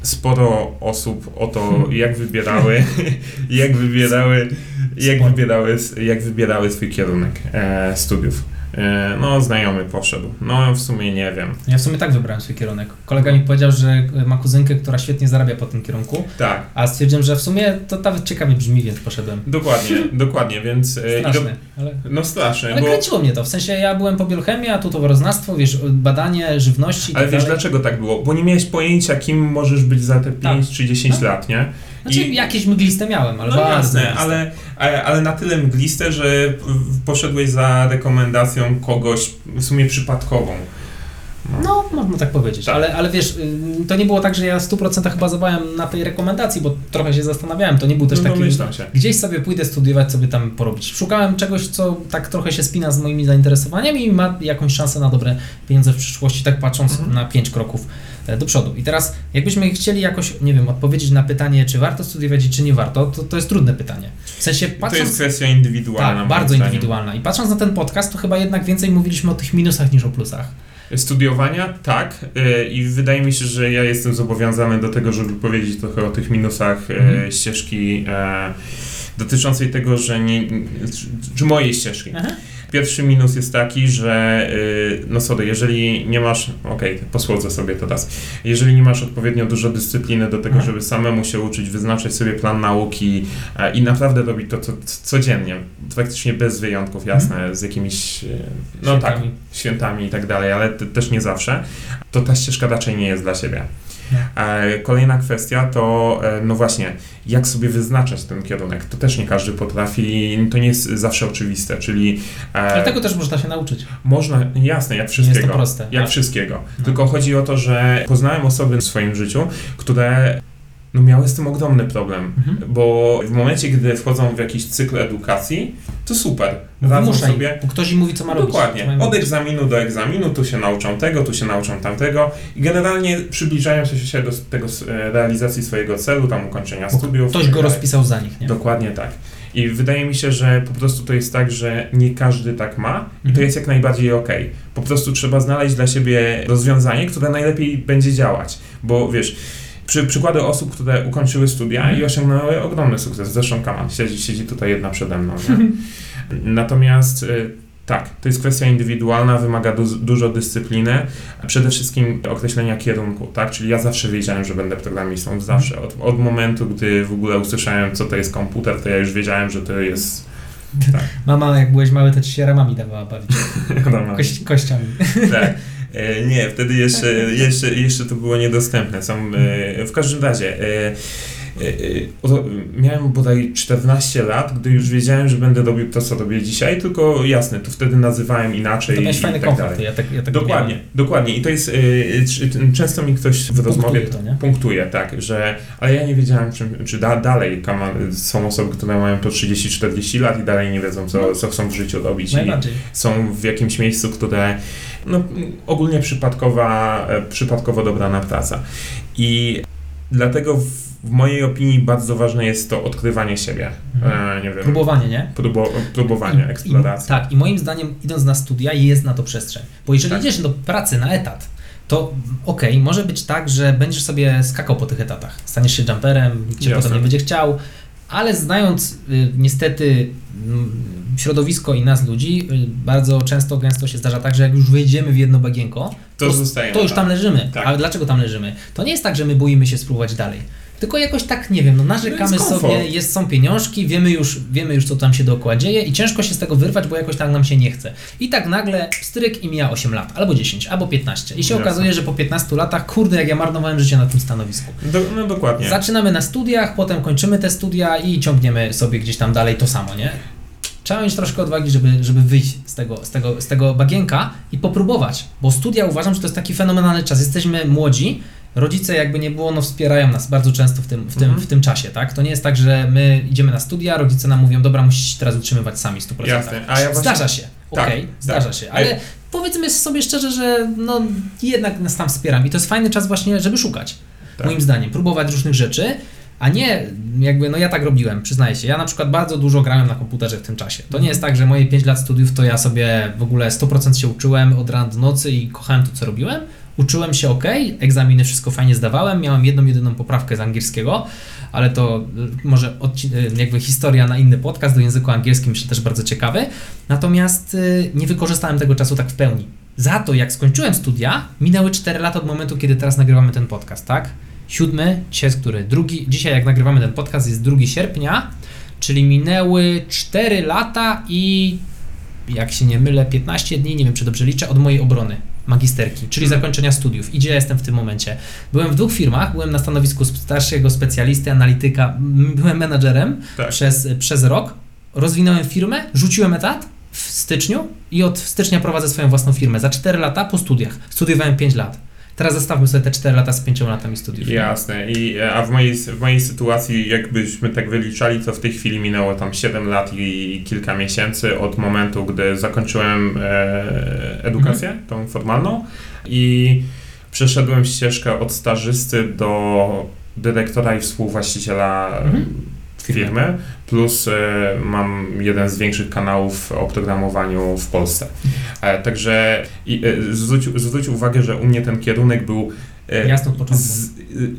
sporo osób o to, hmm. jak wybierały, jak wybierały, jak wybierały, jak wybierały swój kierunek e, studiów. E, no, znajomy poszedł. No, w sumie nie wiem. Ja w sumie tak wybrałem swój kierunek. Kolega mi powiedział, że ma kuzynkę, która świetnie zarabia po tym kierunku. Tak. A stwierdziłem, że w sumie to nawet ciekawie brzmi, więc poszedłem. Dokładnie, dokładnie, więc... E, straszne. Do... Ale... No straszne, Ale bo... kręciło mnie to, w sensie ja byłem po biochemii, a tu towaroznawstwo, wiesz, badanie żywności Ale tak wiesz, dalej. dlaczego tak było? Bo nie miałeś pojęcia, kim możesz być za te 5 tak. czy 10 tak. lat, nie? Znaczy I... jakieś mgliste miałem, ale no bardzo jasne, ale, ale na tyle mgliste, że poszedłeś za rekomendacją kogoś w sumie przypadkową. No, można tak powiedzieć, tak. Ale, ale wiesz, y, to nie było tak, że ja w 100% bazowałem na tej rekomendacji, bo trochę się zastanawiałem. To nie był też no, taki, gdzieś sobie pójdę studiować, sobie tam porobić. Szukałem czegoś, co tak trochę się spina z moimi zainteresowaniami i ma jakąś szansę na dobre pieniądze w przyszłości, tak patrząc mhm. na pięć kroków do przodu. I teraz, jakbyśmy chcieli jakoś, nie wiem, odpowiedzieć na pytanie, czy warto studiować i czy nie warto, to, to jest trudne pytanie. W sensie patrząc... To jest kwestia indywidualna. Tak, bardzo indywidualna. I patrząc na ten podcast, to chyba jednak więcej mówiliśmy o tych minusach niż o plusach studiowania, tak. Y, I wydaje mi się, że ja jestem zobowiązany do tego, żeby powiedzieć trochę o tych minusach y, mhm. ścieżki e, dotyczącej tego, że nie, czy mojej ścieżki. Aha. Pierwszy minus jest taki, że y, no sorry, jeżeli nie masz, okej, okay, posłodzę sobie to raz, jeżeli nie masz odpowiednio dużo dyscypliny do tego, żeby samemu się uczyć, wyznaczać sobie plan nauki i naprawdę robić to, codziennie, praktycznie bez wyjątków, jasne, mhm. z jakimiś, y, no świętami. tak, świętami i tak dalej, ale też nie zawsze, to ta ścieżka raczej nie jest dla siebie. E, kolejna kwestia to, e, no właśnie, jak sobie wyznaczać ten kierunek. To też nie każdy potrafi, to nie jest zawsze oczywiste, czyli... E, Ale tego też można się nauczyć. Można, jasne, jak wszystkiego. Nie jest to proste. Jak tak? wszystkiego. No. Tylko chodzi o to, że poznałem osoby w swoim życiu, które no miały z tym ogromny problem, mhm. bo w momencie, gdy wchodzą w jakiś cykl edukacji, to super. Radzą sobie. Ktoś im mówi, co ma robić. Dokładnie. Od egzaminu do egzaminu, tu się nauczą tego, tu się nauczą tamtego i generalnie przybliżają się do tego e, realizacji swojego celu, tam ukończenia bo studiów. Ktoś go rozpisał za nich, nie? Dokładnie tak. I wydaje mi się, że po prostu to jest tak, że nie każdy tak ma i to mhm. jest jak najbardziej ok. Po prostu trzeba znaleźć dla siebie rozwiązanie, które najlepiej będzie działać. Bo wiesz, przy, przykłady osób, które ukończyły studia i mhm. osiągnęły ogromny sukces. Zresztą Kaman siedzi, siedzi tutaj jedna przede mną. Natomiast y, tak, to jest kwestia indywidualna, wymaga du dużo dyscypliny, przede wszystkim określenia kierunku, tak? Czyli ja zawsze wiedziałem, że będę programistą, zawsze. Od, od momentu, gdy w ogóle usłyszałem, co to jest komputer, to ja już wiedziałem, że to jest tak. Mama, jak byłeś mały, to ci się ramami dawała bawić. Kość, kościami. Tak. E, nie, wtedy jeszcze, jeszcze, jeszcze to było niedostępne. Są, e, w każdym razie, e, miałem bodaj 14 lat, gdy już wiedziałem, że będę robił to, co robię dzisiaj, tylko jasne, to wtedy nazywałem inaczej. To miałeś fajny tak komfort, ja tak, ja tak Dokładnie, dokładnie. I to jest, często mi ktoś w punktuje rozmowie to, punktuje, tak, że, ale ja nie wiedziałem, czym, czy da, dalej są osoby, które mają po 30-40 lat i dalej nie wiedzą, co, co chcą w życiu robić. Najbardziej. I są w jakimś miejscu, które no, ogólnie przypadkowa, e, przypadkowo dobrana praca. I dlatego w, w mojej opinii bardzo ważne jest to odkrywanie siebie. Mhm. E, nie wiem, próbowanie, nie? Próbo, próbowanie, I, eksploracja. tak, i moim zdaniem idąc na studia jest na to przestrzeń. Bo jeżeli tak. idziesz do pracy na etat, to okej, okay, może być tak, że będziesz sobie skakał po tych etatach. Staniesz się jumperem, cię potem nie będzie chciał, ale znając y, niestety mm, środowisko i nas ludzi, y, bardzo często, gęsto się zdarza tak, że jak już wejdziemy w jedno bagienko, To zostajemy to już tam. tam leżymy. Tak. Ale dlaczego tam leżymy? To nie jest tak, że my boimy się spróbować dalej. Tylko jakoś tak, nie wiem, no narzekamy komfort. sobie, jest, są pieniążki, wiemy już, wiemy już, co tam się dookoła dzieje i ciężko się z tego wyrwać, bo jakoś tak nam się nie chce. I tak nagle stryk i mija 8 lat, albo 10, albo 15. I się Jasne. okazuje, że po 15 latach, kurde, jak ja marnowałem życie na tym stanowisku. Do, no dokładnie. Zaczynamy na studiach, potem kończymy te studia i ciągniemy sobie gdzieś tam dalej to samo, nie? Trzeba mieć troszkę odwagi, żeby, żeby wyjść z tego, z, tego, z tego bagienka i popróbować, bo studia uważam, że to jest taki fenomenalny czas. Jesteśmy młodzi, rodzice jakby nie było, no wspierają nas bardzo często w tym, w tym, Mhm. w tym czasie, tak? To nie jest tak, że my idziemy na studia, rodzice nam mówią, dobra, musisz się teraz utrzymywać sami 100%. Jasne, a ja właśnie- Zdarza się, Tak, okej, zdarza tak. się, A ja- ale powiedzmy sobie szczerze, że no jednak nas tam wspieram i to jest fajny czas właśnie, żeby szukać Tak. moim zdaniem, próbować różnych rzeczy, a nie jakby, no ja tak robiłem, przyznaję się. Ja na przykład bardzo dużo grałem na komputerze w tym czasie. To nie jest tak, że moje 5 lat studiów to ja sobie w ogóle 100% się uczyłem od rana do nocy i kochałem to, co robiłem. Uczyłem się ok, egzaminy wszystko fajnie zdawałem, miałem jedną, jedyną poprawkę z angielskiego, ale to y, może y, jakby historia na inny podcast do języku angielskim, myślę też bardzo ciekawy. Natomiast y, nie wykorzystałem tego czasu tak w pełni. Za to, jak skończyłem studia, minęły 4 lata od momentu, kiedy teraz nagrywamy ten podcast, tak? Siódmy, dzisiaj jest który? Drugi, dzisiaj jak nagrywamy ten podcast jest 2 sierpnia, czyli minęły 4 lata i jak się nie mylę, 15 dni, nie wiem czy dobrze liczę, od mojej obrony magisterki, czyli Mhm. zakończenia studiów. I gdzie ja jestem w tym momencie? Byłem w dwóch firmach, byłem na stanowisku starszego specjalisty, analityka, byłem menadżerem Tak. przez, przez rok, rozwinąłem firmę, rzuciłem etat w styczniu i od stycznia prowadzę swoją własną firmę. Za 4 lata po studiach. Studiowałem 5 lat. Teraz zestawmy sobie te 4 lata z 5 latami studiów. Jasne. I, a w mojej, w mojej sytuacji, jakbyśmy tak wyliczali, to w tej chwili minęło tam 7 lat i kilka miesięcy od momentu, gdy zakończyłem e, edukację, tą formalną i przeszedłem ścieżkę od stażysty do dyrektora i współwłaściciela Mhm. firmy, plus e, mam jeden z większych kanałów o programowaniu w Polsce. E, także i, e, zwróć, zwróć uwagę, że u mnie ten kierunek był Jasno od początku. z,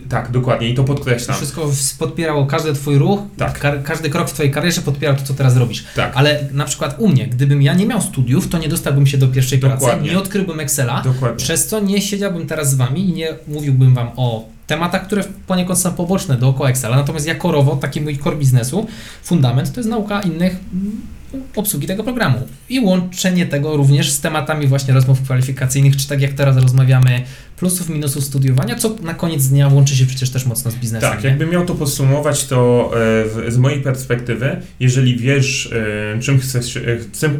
tak, dokładnie i to To podkreślam. wszystko podpierało każdy twój ruch, Tak. ka- każdy krok w twojej karierze podpierał to, co teraz robisz. Tak, Ale na przykład u mnie, gdybym ja nie miał studiów, to nie dostałbym się do pierwszej pracy, Dokładnie. nie odkryłbym Excela, dokładnie. przez co nie siedziałbym teraz z wami i nie mówiłbym wam o tematach, które poniekąd są poboczne dookoła Excela. Natomiast ja korowo, taki mój core biznesu, fundament to jest nauka innych mm, obsługi tego programu i łączenie tego również z tematami właśnie rozmów kwalifikacyjnych, czy tak jak teraz rozmawiamy, plusów, minusów studiowania, co na koniec dnia łączy się przecież też mocno z biznesem. Tak, nie? jakbym miał to podsumować, to e, z mojej perspektywy, jeżeli wiesz, e, czym chcesz, się- e,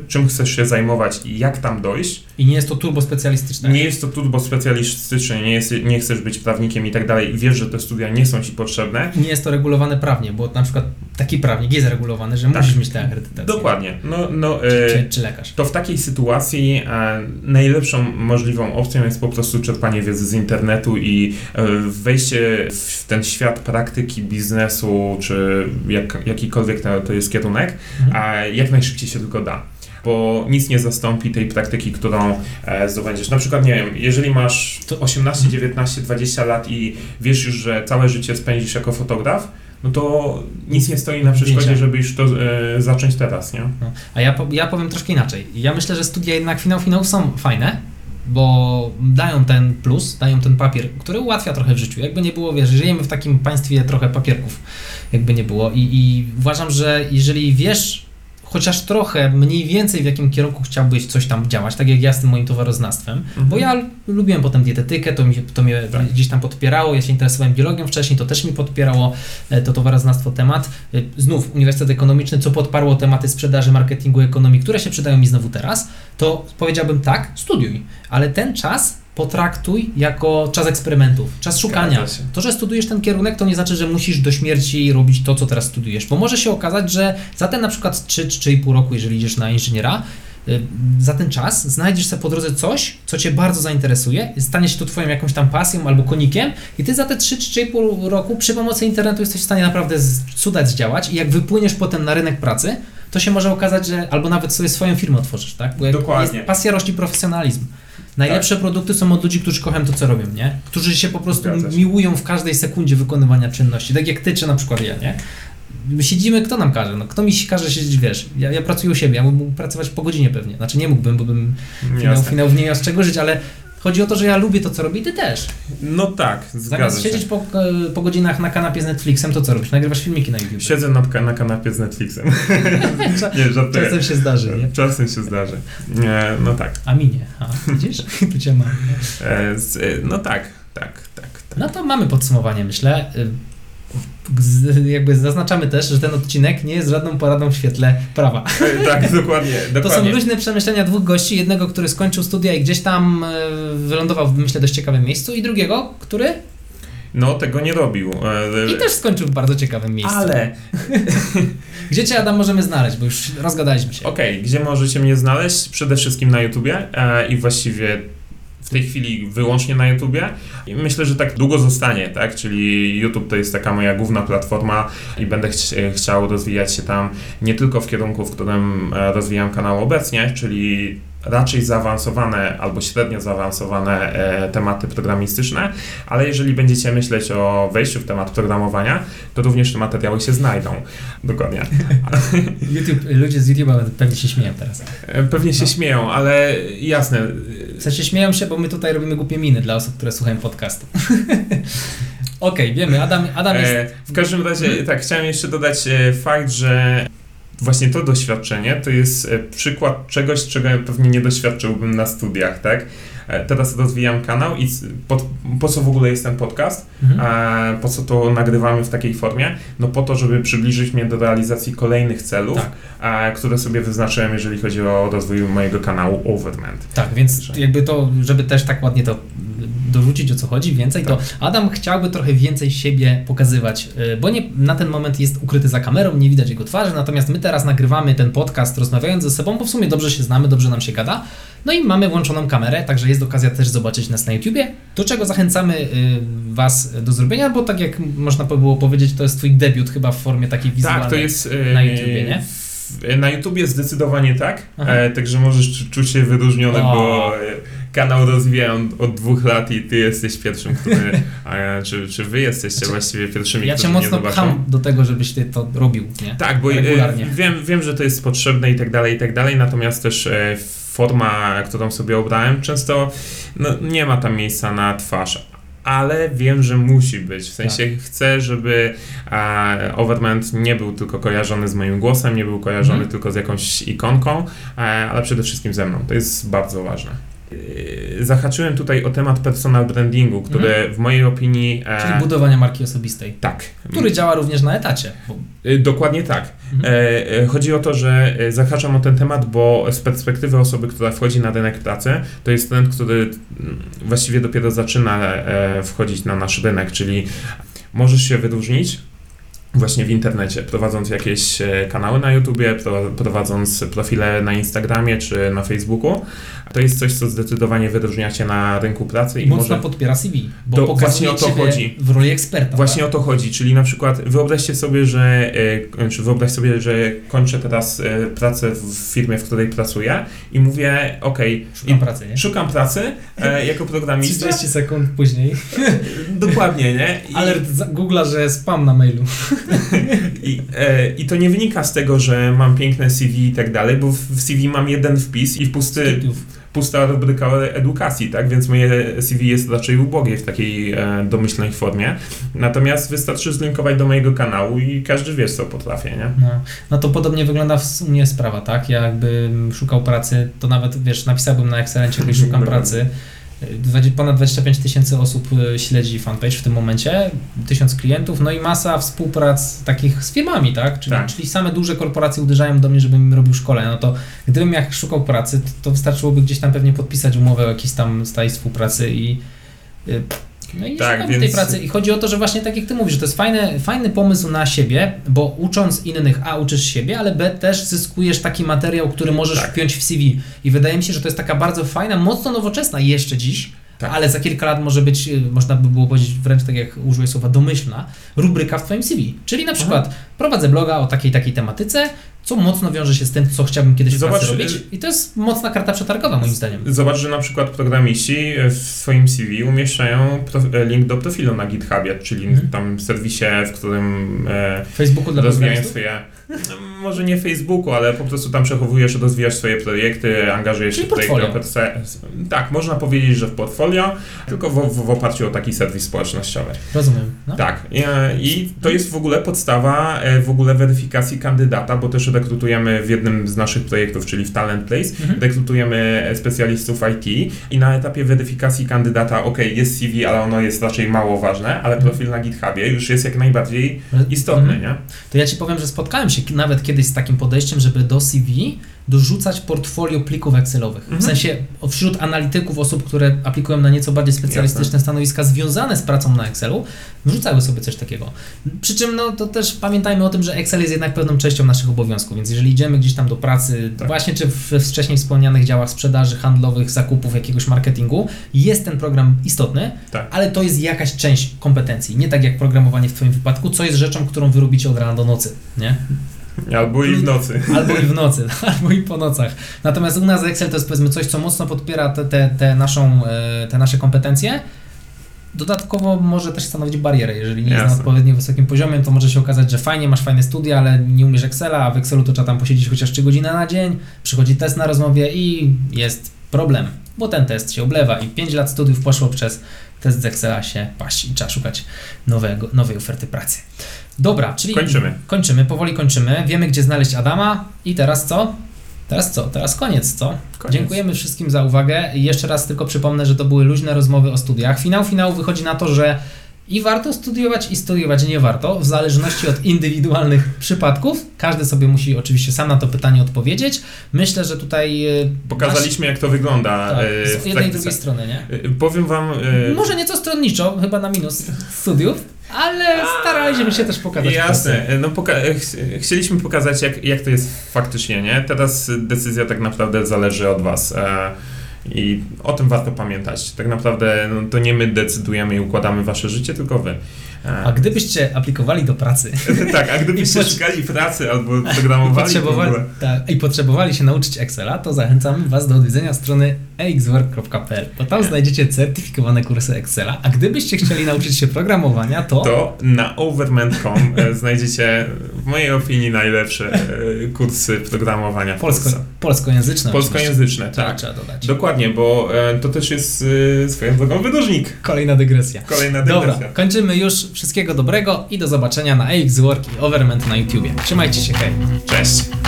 czym, chcesz się zajmować i jak tam dojść, I nie jest to turbo specjalistyczne. nie jest to turbo specjalistyczne, nie, jest, nie chcesz być prawnikiem i tak dalej, wiesz, że te studia nie są ci potrzebne, nie jest to regulowane prawnie, bo na przykład taki prawnik jest regulowany, że Tak. musisz mieć tę akredytację. dokładnie, no, no, Czy, czy, czy lekarz. to w takiej sytuacji e, najlepszą możliwą opcją jest po prostu czerpanie wiedzy z internetu i e, wejście w ten świat praktyki biznesu, czy jak, jakikolwiek to, to jest kierunek, Mhm. a jak najszybciej się tylko da. Bo nic nie zastąpi tej praktyki, którą e, zdobędziesz. Na przykład, nie wiem, jeżeli masz To- 18, 19, 20 lat i wiesz już, że całe życie spędzisz jako fotograf, no to nic nie stoi na przeszkodzie, Zdjęcia. żeby już to e, zacząć teraz, nie? No. A ja, ja powiem troszkę inaczej. Ja myślę, że studia jednak finał finałów są fajne, bo dają ten plus, dają ten papier, który ułatwia trochę w życiu. Jakby nie było, wiesz, żyjemy w takim państwie trochę papierków, jakby nie było. I, i uważam, że jeżeli wiesz chociaż trochę, mniej więcej w jakim kierunku chciałbyś coś tam działać, tak jak ja z tym moim towaroznawstwem, bo ja lubiłem potem dietetykę, to, mi, to mnie Tak. gdzieś tam podpierało, ja się interesowałem biologią wcześniej, to też mi podpierało e, to towaroznawstwo temat. E, Znów Uniwersytet Ekonomiczny, co podparło tematy sprzedaży, marketingu, ekonomii, które się przydają mi znowu teraz, to powiedziałbym tak, studiuj, ale ten czas potraktuj jako czas eksperymentów, czas szukania. To, że studiujesz ten kierunek, to nie znaczy, że musisz do śmierci robić to, co teraz studiujesz, bo może się okazać, że za ten na przykład 3 czy 3,5 roku, jeżeli idziesz na inżyniera, y, za ten czas znajdziesz sobie po drodze coś, co Cię bardzo zainteresuje, stanie się to Twoją jakąś tam pasją albo konikiem i Ty za te 3 czy 3,5 roku przy pomocy internetu jesteś w stanie naprawdę cuda zdziałać i jak wypłyniesz potem na rynek pracy, to się może okazać, że albo nawet sobie swoją firmę otworzysz, tak? Bo Dokładnie. Jest pasja rości profesjonalizm. Najlepsze produkty są od ludzi, którzy kochają to, co robią, nie? Którzy się po prostu się. miłują w każdej sekundzie wykonywania czynności, tak jak ty, czy na przykład ja, nie? siedzimy, kto nam każe? No, kto mi każe siedzieć, wiesz, ja, ja pracuję u siebie, ja mógłbym pracować po godzinie pewnie, znaczy nie mógłbym, bo bym finał, Jasne. finałów nie miał z czego żyć, ale chodzi o to, że ja lubię to, co robię i ty też. No tak, zgadza Zamiast się. siedzieć po, po godzinach na kanapie z Netflixem, to co robisz? Nagrywasz filmiki na YouTube. Siedzę na, na kanapie z Netflixem. Nie, żartuję. Czasem się zdarzy, nie? Czasem się zdarzy. Nie, no tak. A mi nie. A, widzisz? tu cię mam. E, z, e, no tak, tak, tak. tak. No to mamy podsumowanie, myślę. Z- Jakby zaznaczamy też, że ten odcinek nie jest żadną poradą w świetle prawa. E, tak, dokładnie. To są dokładnie. luźne przemyślenia dwóch gości. Jednego, który skończył studia i gdzieś tam e, wylądował w, myślę, dość ciekawym miejscu i drugiego, który No, tego nie robił. E, i też skończył w bardzo ciekawym miejscu. Ale, Gdzie Cię, Adam, możemy znaleźć, bo już rozgadaliśmy się. okej, gdzie możecie mnie znaleźć? Przede wszystkim na YouTubie i właściwie w tej chwili wyłącznie na YouTubie. I myślę, że tak długo zostanie, tak? Czyli YouTube to jest taka moja główna platforma i będę chci- chciał rozwijać się tam nie tylko w kierunku, w którym e, rozwijam kanał obecnie, czyli raczej zaawansowane albo średnio zaawansowane e, tematy programistyczne, ale jeżeli będziecie myśleć o wejściu w temat programowania, to również te materiały się znajdą. Dokładnie. YouTube, ludzie z YouTube'a pewnie się śmieją teraz. E, Pewnie się No. śmieją, ale jasne. W sensie śmieją się, bo my tutaj robimy głupie miny dla osób, które słuchają podcastu. Okej, wiemy, Adam, Adam jest... E, w każdym razie, tak, chciałem jeszcze dodać fakt, że właśnie to doświadczenie to jest e, przykład czegoś, czego ja pewnie nie doświadczyłbym na studiach, tak? E, Teraz rozwijam kanał i c- po, co w ogóle jest ten podcast? Mhm. Po co to nagrywamy w takiej formie? No po to, żeby przybliżyć mnie do realizacji kolejnych celów, Tak. które sobie wyznaczyłem, jeżeli chodzi o rozwój mojego kanału Overment. Tak, więc Że- jakby to, żeby też tak ładnie to dorzucić o co chodzi, więcej, to Adam chciałby trochę więcej siebie pokazywać, y, bo nie, na ten moment jest ukryty za kamerą, nie widać jego twarzy, natomiast my teraz nagrywamy ten podcast rozmawiając ze sobą, bo w sumie dobrze się znamy, dobrze nam się gada, no i mamy włączoną kamerę, także jest okazja też zobaczyć nas na YouTubie, do czego zachęcamy y, Was do zrobienia, bo tak jak można by było powiedzieć, to jest Twój debiut chyba w formie takiej wizualnej. Tak, to jest e, na YouTubie, nie? Na YouTubie zdecydowanie tak, e, także możesz czu- czuć się wyróżniony, O. bo e, kanał rozwijam od dwóch lat i ty jesteś pierwszym, który, a, czy, czy wy jesteście Znaczy, właściwie pierwszymi, Ja Cię którzy mnie mocno zobaczą. pcham do tego, żebyś Ty to robił, nie? Tak, bo e, Regularnie. wiem, wiem, że to jest potrzebne i tak dalej, i tak dalej, natomiast też e, forma, którą sobie obrałem, często no, nie ma tam miejsca na twarz. Ale wiem, że musi być. W sensie Tak. chcę, żeby Overment nie był tylko kojarzony z moim głosem, nie był kojarzony Mhm. tylko z jakąś ikonką, e, ale przede wszystkim ze mną. To jest bardzo ważne. E, Zahaczyłem tutaj o temat personal brandingu, który w mojej opinii. e, Czyli budowania marki osobistej. tak. Który działa również na etacie. Bo, Y, Dokładnie tak. Mhm. E, e, chodzi o to, że e, zahaczam o ten temat, bo z perspektywy osoby, która wchodzi na rynek pracy, to jest ten, który właściwie dopiero zaczyna e, wchodzić na nasz rynek, czyli możesz się wyróżnić właśnie w internecie, prowadząc jakieś e, kanały na YouTubie, pro- prowadząc profile na Instagramie czy na Facebooku. To jest coś, co zdecydowanie wyróżnia cię na rynku pracy i mocno może... podpiera CV. Bo pokazuje właśnie o to chodzi. W roli eksperta. Właśnie tak? o to chodzi, czyli na przykład wyobraźcie sobie, że e, czy wyobraź sobie, że kończę teraz e, pracę w firmie, w której pracuję i mówię, okej, Szukam i- pracy, nie? szukam pracy e, jako programista. 30 sekund później. Dokładnie, nie? I, Alert Google'a, że spam na mailu. I, e, I to nie wynika z tego, że mam piękne CV i tak dalej, bo w CV mam jeden wpis i pusty, pusta rubryka edukacji, tak? Więc moje CV jest raczej ubogie w takiej e, domyślnej formie. Natomiast wystarczy zlinkować do mojego kanału i każdy wie, co potrafię, nie? No, no to podobnie wygląda w sumie sprawa, tak? Ja jakbym szukał pracy, to nawet, wiesz, napisałbym na Excelencie, że szukam pracy. Ponad 25 tysięcy osób y, śledzi fanpage w tym momencie, tysiąc klientów, no i masa współprac takich z firmami, tak? Czyli, Tak. czyli same duże korporacje uderzają do mnie, żebym im robił szkolenia. No to gdybym jak szukał pracy, to, to wystarczyłoby gdzieś tam pewnie podpisać umowę o jakiejś tam stałej współpracy i y, no i Tak, szukam tej więc- pracy. I chodzi o to, że właśnie tak jak ty mówisz, że to jest fajny, fajny pomysł na siebie, bo ucząc innych, a uczysz siebie, ale b też zyskujesz taki materiał, który możesz Tak. wpiąć w CV. I wydaje mi się, że to jest taka bardzo fajna, mocno nowoczesna jeszcze dziś Tak. ale za kilka lat może być, y, można by było powiedzieć wręcz tak jak użyłeś słowa domyślna, rubryka w Twoim CV. Czyli na przykład prowadzę bloga o takiej takiej tematyce, co mocno wiąże się z tym, co chciałbym kiedyś w Zobacz, pracy robić. y- I to jest mocna karta przetargowa moim zdaniem. Zobacz, że na przykład programiści w swoim CV umieszczają link do profilu na GitHubie, czyli Mhm. tam serwisie, w którym e, Facebooku dla rozwijają swoje, no, może nie Facebooku, ale po prostu tam przechowujesz, rozwijasz swoje projekty, angażujesz Czyli się w projekty. Tak, można powiedzieć, że w portfolio, tylko w, w, w oparciu o taki serwis społecznościowy. Rozumiem. No. Tak, e, i to jest w ogóle podstawa e, w ogóle weryfikacji kandydata, bo też rekrutujemy w jednym z naszych projektów, czyli w Talent Place, Mhm. rekrutujemy specjalistów IT i na etapie weryfikacji kandydata, ok, jest CV, ale ono jest raczej mało ważne, ale Mhm. profil na GitHubie już jest jak najbardziej istotny, Mhm. nie? To ja Ci powiem, że spotkałem się k- nawet kiedyś z takim podejściem, żeby do CV dorzucać portfolio plików Excelowych. W Mhm. sensie o, wśród analityków, osób, które aplikują na nieco bardziej specjalistyczne stanowiska związane z pracą na Excelu, wrzucały sobie coś takiego. Przy czym no, to też pamiętajmy o tym, że Excel jest jednak pewną częścią naszych obowiązków, więc jeżeli idziemy gdzieś tam do pracy, Tak. właśnie czy we wcześniej wspomnianych działach sprzedaży, handlowych, zakupów, jakiegoś marketingu, jest ten program istotny, Tak. ale to jest jakaś część kompetencji. Nie tak jak programowanie w Twoim wypadku, co jest rzeczą, którą wy robicie od rana do nocy, nie? Albo i w nocy. Albo i w nocy, albo i po nocach. Natomiast u nas Excel to jest powiedzmy coś, co mocno podpiera te, te, te, naszą, e, te nasze kompetencje. Dodatkowo może też stanowić barierę. Jeżeli nie jest na Jasne. odpowiednio wysokim poziomie, to może się okazać, że fajnie, masz fajne studia, ale nie umiesz Excela, a w Excelu to trzeba tam posiedzieć chociaż 3 godziny na dzień, przychodzi test na rozmowie i jest problem, bo ten test się oblewa i 5 lat studiów poszło przez test z Excela się paść i trzeba szukać nowego, nowej oferty pracy. Dobra, czyli Kończymy. Kończymy, powoli kończymy. Wiemy, gdzie znaleźć Adama. I teraz co? Teraz co? Teraz koniec, co? Koniec. Dziękujemy wszystkim za uwagę. I jeszcze raz tylko przypomnę, że to były luźne rozmowy o studiach. Finał finału wychodzi na to, że i warto studiować, i studiować nie warto, w zależności od indywidualnych przypadków. Każdy sobie musi oczywiście sam na to pytanie odpowiedzieć. Myślę, że tutaj. e, Pokazaliśmy, jak to wygląda Tak, e, z jednej i drugiej strony, nie? E, Powiem wam... Może nieco stronniczo, chyba na minus studiów, ale staraliśmy się też pokazać. Jasne, no poka- ch- chcieliśmy pokazać, jak, jak to jest faktycznie, nie? Teraz decyzja tak naprawdę zależy od Was. E, I o tym warto pamiętać. Tak naprawdę no, to nie my decydujemy i układamy Wasze życie, tylko Wy. A gdybyście aplikowali do pracy tak, a gdybyście I potrze- szukali pracy albo i programowali w potrzebowali, ogóle, tak, i potrzebowali się nauczyć Excela, to zachęcamy Was do odwiedzenia strony axwork.pl, bo tam znajdziecie certyfikowane kursy Excela, a gdybyście chcieli nauczyć się programowania, to, to na overment.com e, znajdziecie w mojej opinii najlepsze e, kursy programowania w polsko, Polsce. Polskojęzyczne. Polskojęzyczne. Tak, tak. trzeba dodać. Dokładnie, bo e, to też jest e, swoją drogą wyróżnik. Kolejna dygresja. Kolejna Dobra, dygresja. kończymy już. Wszystkiego dobrego i do zobaczenia na AXWork i Overment na YouTubie. Trzymajcie się, hej! Cześć!